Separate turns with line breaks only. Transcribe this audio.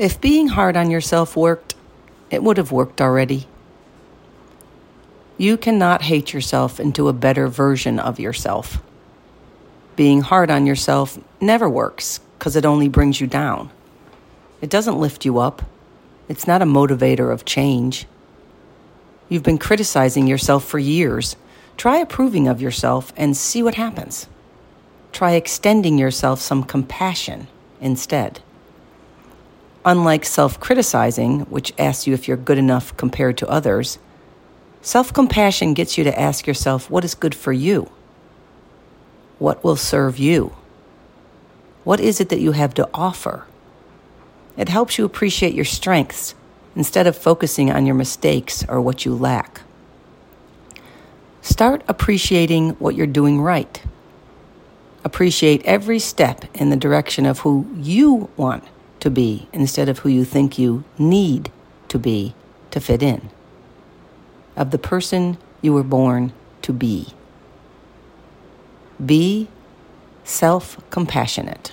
If being hard on yourself worked, it would have worked already. You cannot hate yourself into a better version of yourself. Being hard on yourself never works because it only brings you down. It doesn't lift you up. It's not a motivator of change. You've been criticizing yourself for years. Try approving of yourself and see what happens. Try extending yourself some compassion instead. Unlike self criticizing, which asks you if you're good enough compared to others, self compassion gets you to ask yourself what is good for you? What will serve you? What is it that you have to offer? It helps you appreciate your strengths instead of focusing on your mistakes or what you lack. Start appreciating what you're doing right. Appreciate every step in the direction of who you want to be instead of who you think you need to be to fit in, of the person you were born to be. Be self compassionate.